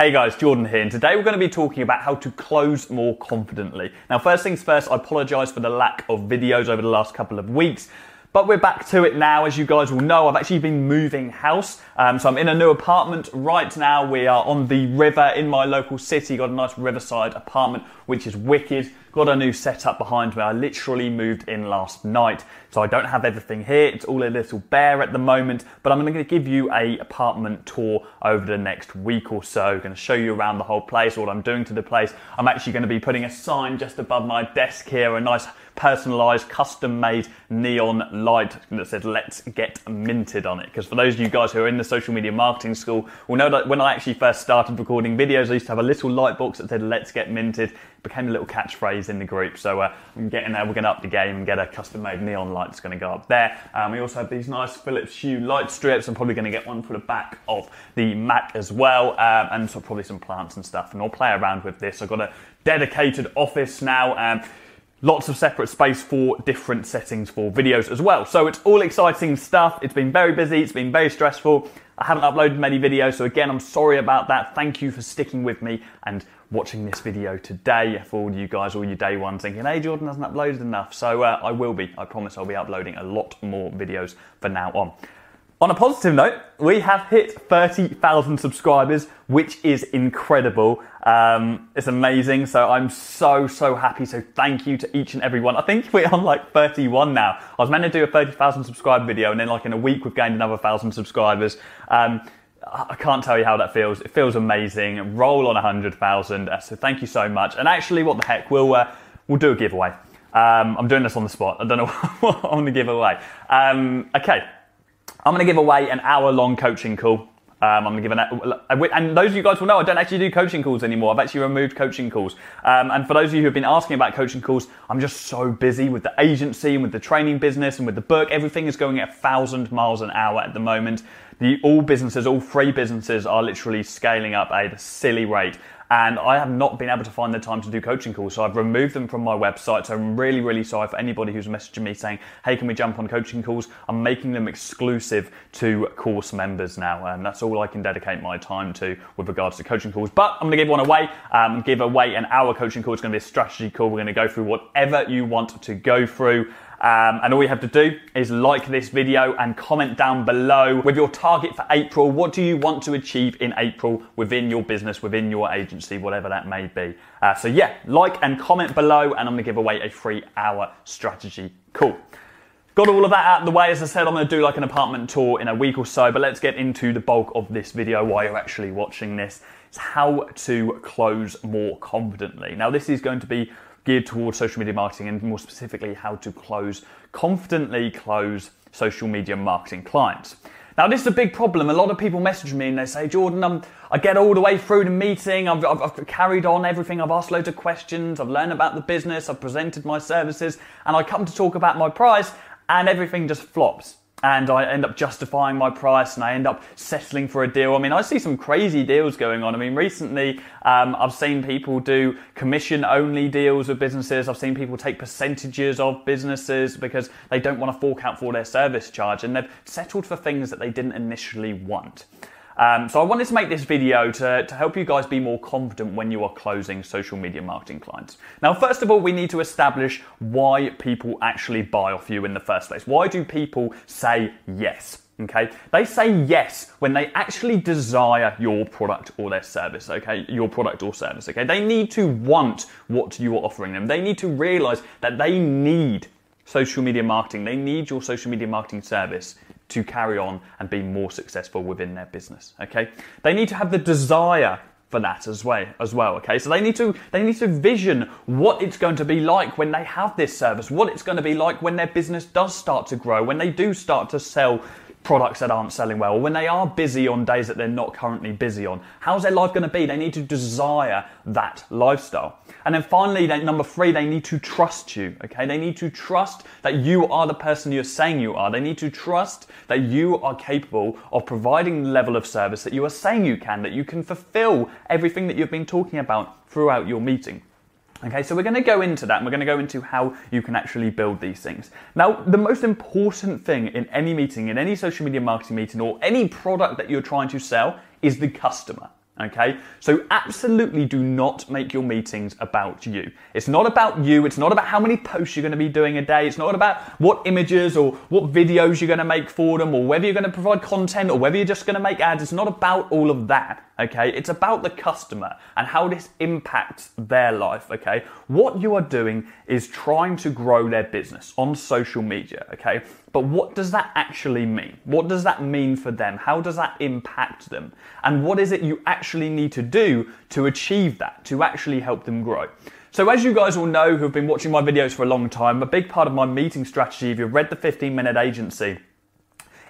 Hey guys, Jordan here, and today we're going to be talking about how to close more confidently. Now, first things first, I apologize for the lack of videos over the last couple of weeks. But we're back to it now. As you guys will know, I've actually been moving house. Um, so I'm in a new apartment right now. We are on the river in my local city. Got a nice riverside apartment, which is wicked. Got a new setup behind me. I literally moved in last night. So I don't have everything here. It's all a little bare at the moment. But I'm going to give you a apartment tour over the next week or so. I'm going to show you around the whole place, what I'm doing to the place. I'm actually going to be putting a sign just above my desk here, a nice personalized, custom made neon light that says let's get minted on it. Because for those of you guys who are in the social media marketing school will know that when I actually first started recording videos, I used to have a little light box that said let's get minted. It became a little catchphrase in the group. So uh, I'm getting there, we're going to up the game and get a custom made neon light that's going to go up there. Um, we also have these nice Philips Hue light strips. I'm probably going to get one for the back of the Mac as well. Um, and so probably some plants and stuff. And I'll play around with this. I've got a dedicated office now. Um, lots of separate space for different settings for videos as well. So it's all exciting stuff. It's been very busy, it's been very stressful. I haven't uploaded many videos, so again, I'm sorry about that. Thank you for sticking with me and watching this video today for all you guys, all your day ones thinking, hey, Jordan hasn't uploaded enough. So uh, I will be. I promise I'll be uploading a lot more videos from now on. On a positive note, we have hit 30,000 subscribers, which is incredible. Um, it's amazing. So I'm so, so happy. So thank you to each and every one. I think we're on like 31 now. I was meant to do a 30,000 subscriber video, and then like in a week, we've gained another 1,000 subscribers. Um, I can't tell you how that feels. It feels amazing. Roll on 100,000. So thank you so much. And actually, what the heck, we'll, uh, we'll do a giveaway. Um, I'm doing this on the spot. I don't know what I'm going to give away. Um, okay, I'm going to give away an hour long coaching call. Um, I'm going to give an, and those of you guys will know I don't actually do coaching calls anymore. I've actually removed coaching calls. Um, and for those of you who have been asking about coaching calls, I'm just so busy with the agency and with the training business and with the book. Everything is going at a thousand miles an hour at the moment. The all businesses, all free businesses are literally scaling up at a silly rate and I have not been able to find the time to do coaching calls. So I've removed them from my website. So I'm really, really sorry for anybody who's messaging me saying, hey, can we jump on coaching calls? I'm making them exclusive to course members now. And that's all I can dedicate my time to with regards to coaching calls. But I'm going to give one away. Um, give away an hour coaching call. It's going to be a strategy call. We're going to go through whatever you want to go through. Um, and all you have to do is like this video and comment down below with your target for April. What do you want to achieve in April within your business, within your agency, whatever that may be? Uh, so yeah, like and comment below, and I'm to give away a free hour strategy. Cool. Got all of that out of the way. As I said, I'm going to do like an apartment tour in a week or so, but let's get into the bulk of this video while you're actually watching this. It's how to close more confidently. Now, this is going to be geared towards social media marketing and more specifically how to close, confidently close social media marketing clients. Now, this is a big problem. A lot of people message me and they say, Jordan, um, I get all the way through the meeting. I've, I've, I've, carried on everything. I've asked loads of questions. I've learned about the business. I've presented my services. And I come to talk about my price and everything just flops and I end up justifying my price and I end up settling for a deal. I mean, I see some crazy deals going on. I mean, recently um, I've seen people do commission only deals with businesses. I've seen people take percentages of businesses because they don't want to fork out for their service charge and they've settled for things that they didn't initially want. Um, so I wanted to make this video to, to help you guys be more confident when you are closing social media marketing clients. Now, first of all, we need to establish why people actually buy off you in the first place. Why do people say yes? Okay, they say yes when they actually desire your product or their service. Okay, your product or service. Okay, they need to want what you are offering them. They need to realize that they need social media marketing. They need your social media marketing service to carry on and be more successful within their business. Okay, they need to have the desire for that as well as well okay so they need to they need to vision what it's going to be like when they have this service what it's going to be like when their business does start to grow when they do start to sell products that aren't selling well, or when they are busy on days that they're not currently busy on. How's their life going to be? They need to desire that lifestyle. And then finally, number three, they need to trust you. Okay, they need to trust that you are the person you're saying you are. They need to trust that you are capable of providing the level of service that you are saying you can, that you can fulfill everything that you've been talking about throughout your meeting. Okay, so we're going to go into that and we're going to go into how you can actually build these things. Now, the most important thing in any meeting, in any social media marketing meeting, or any product that you're trying to sell is the customer. Okay, so absolutely do not make your meetings about you. It's not about you. It's not about how many posts you're going to be doing a day. It's not about what images or what videos you're going to make for them or whether you're going to provide content or whether you're just going to make ads. It's not about all of that. Okay, it's about the customer and how this impacts their life. Okay, what you are doing is trying to grow their business on social media. Okay, but what does that actually mean? What does that mean for them? How does that impact them? And what is it you actually need to do to achieve that, to actually help them grow? So, as you guys all know who have been watching my videos for a long time, a big part of my meeting strategy, if you've read the 15 minute agency,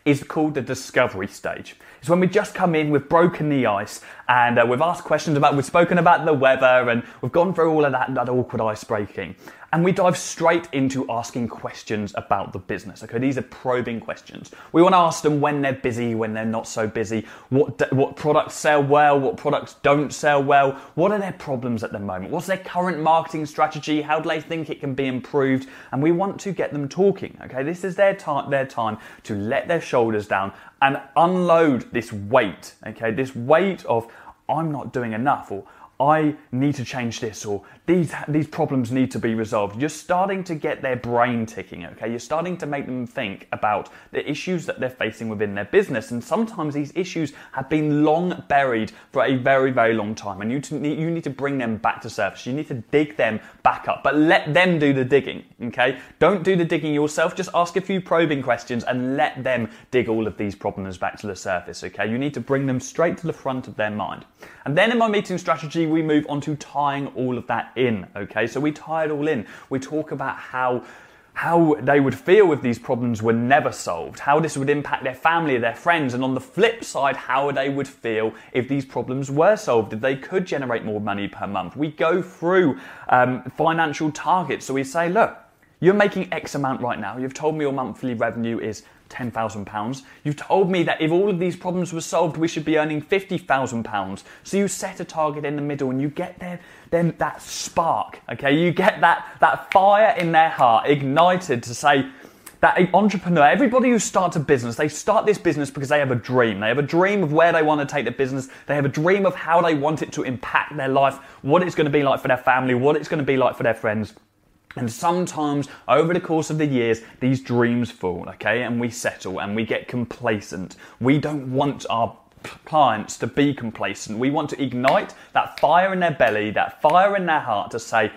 is called the discovery stage. It's when we just come in, we've broken the ice, and uh, we've asked questions about, we've spoken about the weather, and we've gone through all of that, that awkward ice breaking. And we dive straight into asking questions about the business. Okay, these are probing questions. We want to ask them when they're busy, when they're not so busy, what, what products sell well, what products don't sell well, what are their problems at the moment, what's their current marketing strategy, how do they think it can be improved, and we want to get them talking. Okay, this is their time, their time to let their shoulders down and unload this weight. Okay, this weight of I'm not doing enough or I need to change this or these, these problems need to be resolved. You're starting to get their brain ticking, okay? You're starting to make them think about the issues that they're facing within their business. And sometimes these issues have been long buried for a very, very long time. And you, you need to bring them back to surface. You need to dig them back up, but let them do the digging, okay? Don't do the digging yourself. Just ask a few probing questions and let them dig all of these problems back to the surface, okay? You need to bring them straight to the front of their mind. And then in my meeting strategy, we move on to tying all of that in, okay? So we tie it all in. We talk about how how they would feel if these problems were never solved, how this would impact their family, their friends, and on the flip side, how they would feel if these problems were solved, if they could generate more money per month. We go through um, financial targets. So we say, look, you're making X amount right now. You've told me your monthly revenue is £10,000. You've told me that if all of these problems were solved, we should be earning £50,000. So you set a target in the middle and you get there, then that spark, okay? You get that, that fire in their heart ignited to say, that entrepreneur, everybody who starts a business, they start this business because they have a dream. They have a dream of where they want to take the business. They have a dream of how they want it to impact their life, what it's going to be like for their family, what it's going to be like for their friends. And sometimes over the course of the years, these dreams fall, okay? And we settle and we get complacent. We don't want our clients to be complacent. We want to ignite that fire in their belly, that fire in their heart to say,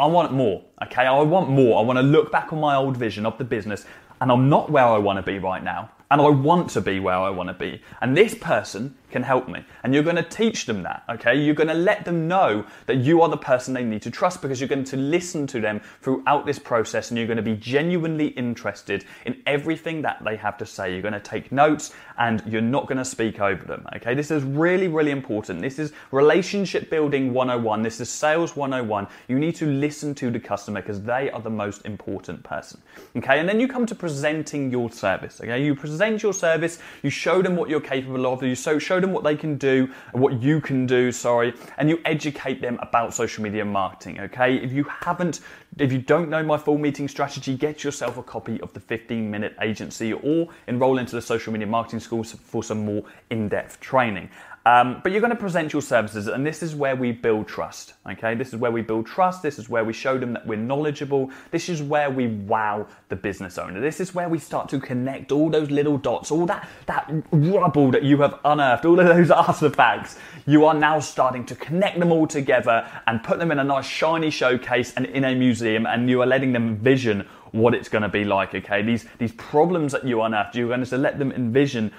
I want more, okay? I want more. I want to look back on my old vision of the business and I'm not where I want to be right now. And I want to be where I want to be. And this person can help me. And you're going to teach them that, okay? You're going to let them know that you are the person they need to trust because you're going to listen to them throughout this process and you're going to be genuinely interested in everything that they have to say. You're going to take notes and you're not going to speak over them, okay? This is really, really important. This is relationship building 101. This is sales 101. You need to listen to the customer because they are the most important person, okay? And then you come to presenting your service, okay? You present your service, you show them what you're capable of, you show them what they can do, what you can do, sorry, and you educate them about social media marketing, okay? If you haven't, if you don't know my full meeting strategy, get yourself a copy of the 15 minute agency or enroll into the social media marketing school for some more in depth training. Um, but you're going to present your services, and this is where we build trust. Okay, this is where we build trust. This is where we show them that we're knowledgeable. This is where we wow the business owner. This is where we start to connect all those little dots, all that that rubble that you have unearthed, all of those artifacts. You are now starting to connect them all together and put them in a nice shiny showcase and in a museum, and you are letting them vision what it's going to be like. Okay, these these problems that you unearthed, you're going to let them envision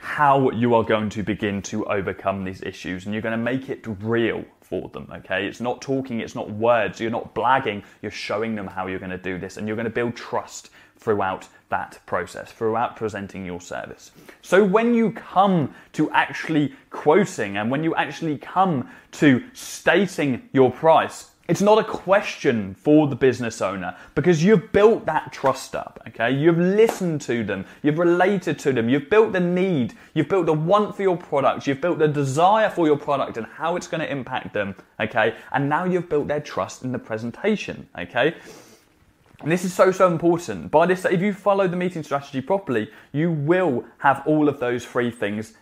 how you are going to begin to overcome these issues and you're going to make it real for them okay? It's not talking it's not words you're not blagging you're showing them how you're going to do this and you're going to build trust throughout that process throughout presenting your service. So when you come to actually quoting and when you actually come to stating your price it's not a question for the business owner because you've built that trust up, okay? You've listened to them, you've related to them, you've built the need, you've built the want for your product, you've built the desire for your product and how it's going to impact them, okay? And now you've built their trust in the presentation, okay? And this is so, so important. By this, if you follow the meeting strategy properly, you will have all of those three things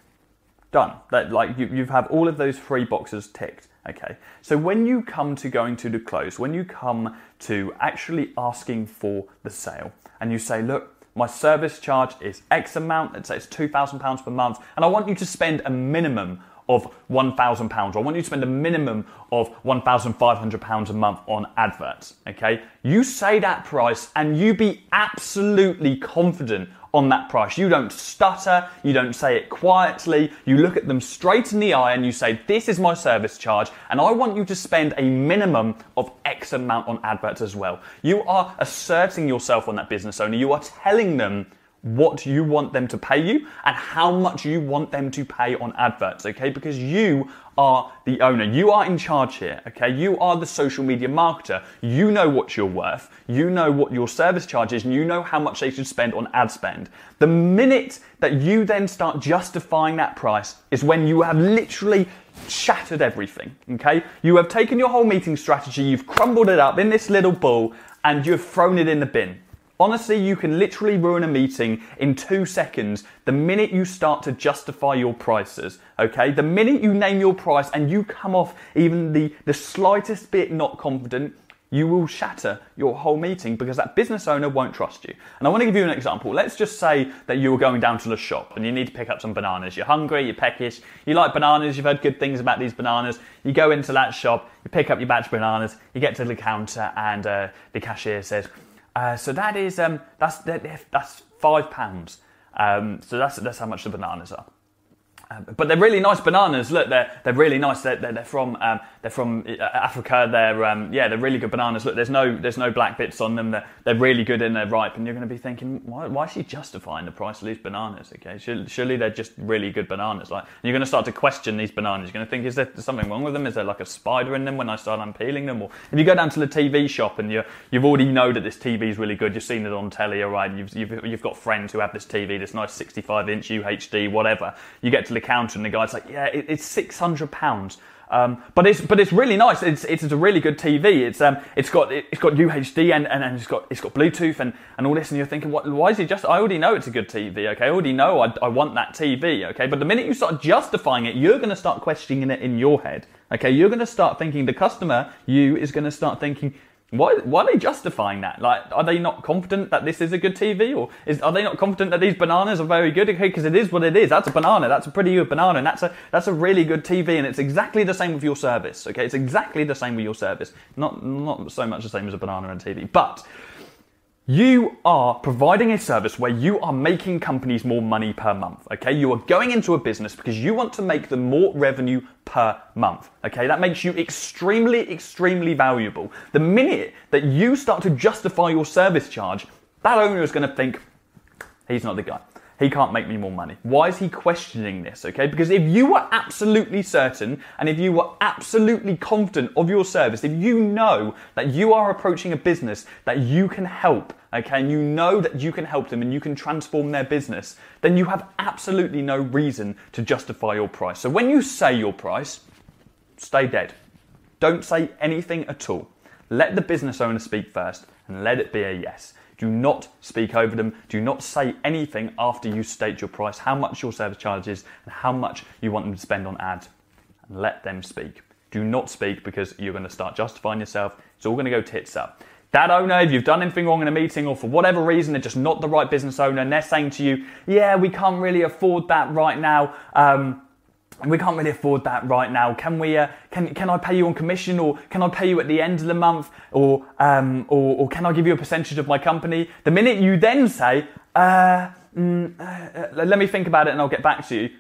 Done. That like you, you have all of those three boxes ticked. Okay. So when you come to going to the close, when you come to actually asking for the sale, and you say, look, my service charge is X amount, let's say it's £2,000 per month, and I want you to spend a minimum of £1,000, or I want you to spend a minimum of £1,500 a month on adverts, okay? You say that price and you be absolutely confident on that price. You don't stutter, you don't say it quietly, you look at them straight in the eye and you say, This is my service charge, and I want you to spend a minimum of X amount on adverts as well. You are asserting yourself on that business owner, you are telling them what you want them to pay you and how much you want them to pay on adverts, okay? Because you are the owner. You are in charge here, okay? You are the social media marketer. You know what you're worth. You know what your service charge is and you know how much they should spend on ad spend. The minute that you then start justifying that price is when you have literally shattered everything, okay? You have taken your whole meeting strategy, you've crumbled it up in this little ball and you've thrown it in the bin. Honestly, you can literally ruin a meeting in two seconds the minute you start to justify your prices. Okay? The minute you name your price and you come off even the, the slightest bit not confident, you will shatter your whole meeting because that business owner won't trust you. And I want to give you an example. Let's just say that you were going down to the shop and you need to pick up some bananas. You're hungry, you're peckish, you like bananas, you've heard good things about these bananas. You go into that shop, you pick up your batch of bananas, you get to the counter, and uh, the cashier says, uh, so that is um, that's that, that's five pounds. Um, so that's that's how much the bananas are. Um, but they're really nice bananas. Look, they're they're really nice. They're, they're, they're from um, they're from uh, Africa. They're um, yeah, they're really good bananas. Look, there's no there's no black bits on them. They're, they're really good and they're ripe. And you're going to be thinking, why, why is she justifying the price of these bananas? Okay, surely, they're just really good bananas. Like, you're going to start to question these bananas. You're going to think, is there something wrong with them? Is there like a spider in them when I start unpeeling them? Or if you go down to the TV shop and you you've already know that this TV is really good, you've seen it on telly, all right. You've you've you've got friends who have this TV, this nice 65 inch UHD, whatever. You get to the counter and the guy's like yeah, it, it's six hundred pounds. Um, but it's but it's really nice. It's it's a really good TV. It's um it's got it's got UHD and, and, and it's got it's got Bluetooth and, and all this. And you're thinking, what? Why is it just? I already know it's a good TV. Okay, I already know I, I want that TV. Okay, but the minute you start justifying it, you're going to start questioning it in your head. Okay, you're going to start thinking the customer, you, is going to start thinking, why, why are they justifying that? Like, are they not confident that this is a good TV, or is, are they not confident that these bananas are very good? Okay, because it is what it is. That's a banana. That's a pretty good banana, and that's a that's a really good TV, and it's exactly the same with your service. Okay, it's exactly the same with your service. Not not so much the same as a banana and TV, but you are providing a service where you are making companies more money per month. Okay, you are going into a business because you want to make them more revenue per month. Okay, that makes you extremely, extremely valuable. The minute that you start to justify your service charge, that owner is going to think, he's not the guy he can't make me more money. Why is he questioning this? Okay, because if you were absolutely certain and if you were absolutely confident of your service, if you know that you are approaching a business that you can help, okay, and you know that you can help them and you can transform their business, then you have absolutely no reason to justify your price. So when you say your price, stay dead. Don't say anything at all. Let the business owner speak first and let it be a yes. Do not speak over them. Do not say anything after you state your price, how much your service charge is, and how much you want them to spend on ads. And let them speak. Do not speak because you're going to start justifying yourself. It's all going to go tits up. That owner, if you've done anything wrong in a meeting or for whatever reason they're just not the right business owner and they're saying to you, yeah, we can't really afford that right now. Um, we can't really afford that right now. Can we? Uh, can can I pay you on commission, or can I pay you at the end of the month, or um, or, or can I give you a percentage of my company? The minute you then say, uh, mm, uh, let me think about it and I'll get back to you.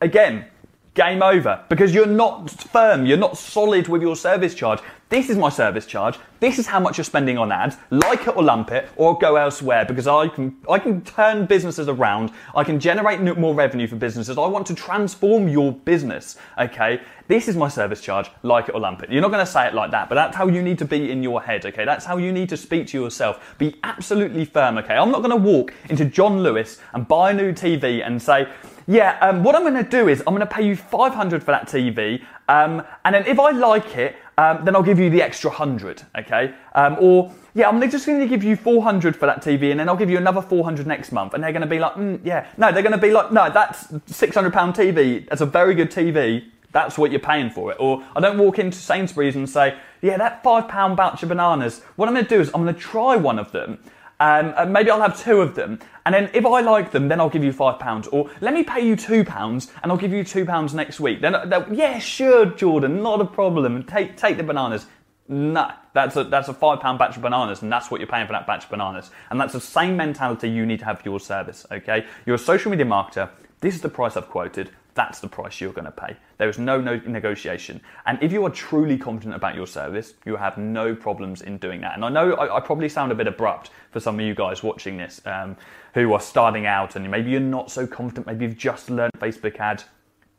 Again, game over because you're not firm, you're not solid with your service charge. This is my service charge. This is how much you're spending on ads. Like it or lump it, or go elsewhere because I can I can turn businesses around. I can generate more revenue for businesses. I want to transform your business. Okay, this is my service charge. Like it or lump it. You're not going to say it like that, but that's how you need to be in your head. Okay, that's how you need to speak to yourself. Be absolutely firm. Okay, I'm not going to walk into John Lewis and buy a new TV and say yeah, um, what I'm going to do is I'm going to pay you 500 for that TV, um, and then if I like it, um, then I'll give you the extra 100, okay? Um, or, yeah, I'm just going to give you 400 for that TV and then I'll give you another 400 next month. And they're going to be like, mm, yeah. No, they're going to be like, no, that's £600 TV. That's a very good TV. That's what you're paying for it. Or I don't walk into Sainsbury's and say, yeah, that £5 batch of bananas, what I'm going to do is I'm going to try one of them um, and maybe I'll have two of them. And then if I like them, then I'll give you five pounds. Or let me pay you two pounds and I'll give you two pounds next week. Then, yeah, sure, Jordan, not a problem. Take, take the bananas. No, that's a, that's a five pound batch of bananas and that's what you're paying for that batch of bananas. And that's the same mentality you need to have for your service, okay? You're a social media marketer. This is the price I've quoted that's the price you're going to pay. There is no, no negotiation. And if you are truly confident about your service, you have no problems in doing that. And I know I, I probably sound a bit abrupt for some of you guys watching this um, who are starting out and maybe you're not so confident, maybe you've just learned Facebook ads.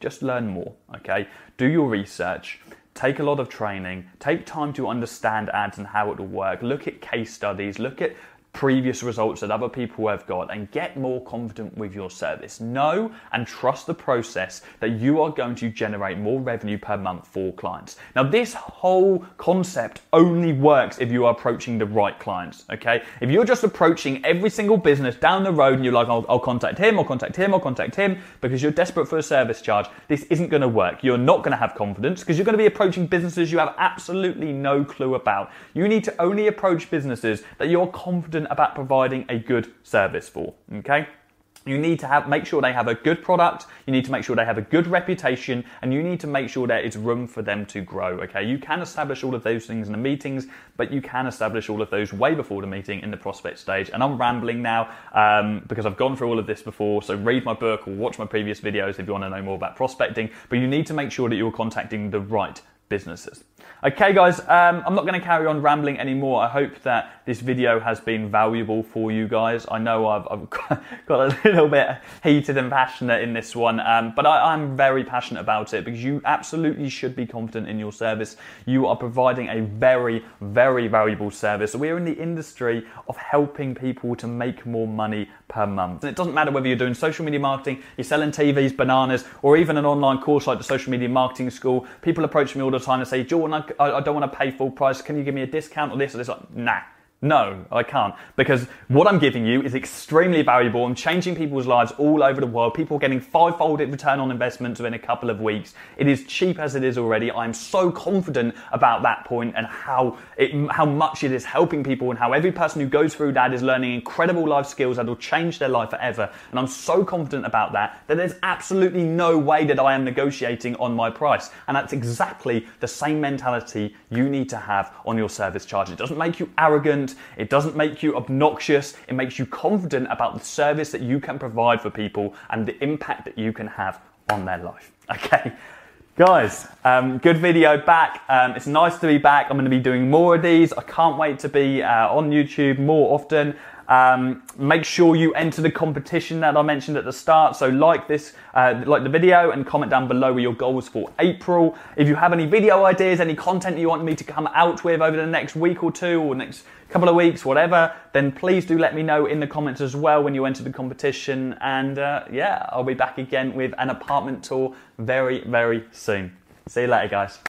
Just learn more, okay? Do your research take a lot of training, take time to understand ads and how it will work, look at case studies, look at previous results that other people have got and get more confident with your service. Know and trust the process that you are going to generate more revenue per month for clients. Now, this whole concept only works if you are approaching the right clients, okay? If you're just approaching every single business down the road and you're like, I'll, I'll contact him, I'll contact him, I'll contact him because you're desperate for a service charge, this isn't going to work. You're not going to have confidence because you're going to be approaching businesses you have absolutely no clue about. You need to only approach businesses that you're confident confident about providing a good service for. Okay? You need to have make sure they have a good product, you need to make sure they have a good reputation, and you need to make sure there is room for them to grow. Okay, you can establish all of those things in the meetings, but you can establish all of those way before the meeting in the prospect stage. And I'm rambling now um, because I've gone through all of this before. So read my book or watch my previous videos if you want to know more about prospecting. But you need to make sure that you're contacting the right businesses. Okay, guys, um, I'm not going to carry on rambling anymore. I hope that this video has been valuable for you guys. I know I've, I've got a little bit heated and passionate in this one, um, but I, am very passionate about it because you absolutely should be confident in your service. You are providing a very, very valuable service. We're in the industry of helping people to make more money per month. And it doesn't matter whether you're doing social media marketing, you're selling TVs, bananas, or even an online course like the Social Media Marketing School. People approach me all the time and say, Jordan, I, I don't want to pay full price. Can you give me a discount or this or this? Like, nah. No, I can't. Because what I'm giving you is extremely valuable. I'm changing people's lives all over the world. People are getting five-fold return on investment within a couple of weeks. It is cheap as it is already. I'm so confident about that point and how it, how much it is helping people and how every person who goes through that is learning incredible life skills that will change their life forever. And I'm so confident about that that there's absolutely no way that I am negotiating on my price. And that's exactly the same mentality you need to have on your service charge. It doesn't make you arrogant it doesn't make you obnoxious. It makes you confident about the service that you can provide for people and the impact that you can have on their life. Okay. Guys, um, good video back. Um, it's nice to be back. I'm going to be doing more of these. I can't wait to be uh, on YouTube more often. Um, make sure you enter the competition that I mentioned at the start. So like this, uh, like the video and comment down below with your goals for April. If you have any video ideas, any content you want me to come out with over the next week or two or next couple of weeks, whatever, then please do let me know in the comments as well when you enter the competition. And uh, yeah, I'll be back again with an apartment tour very, very soon. See you later, guys.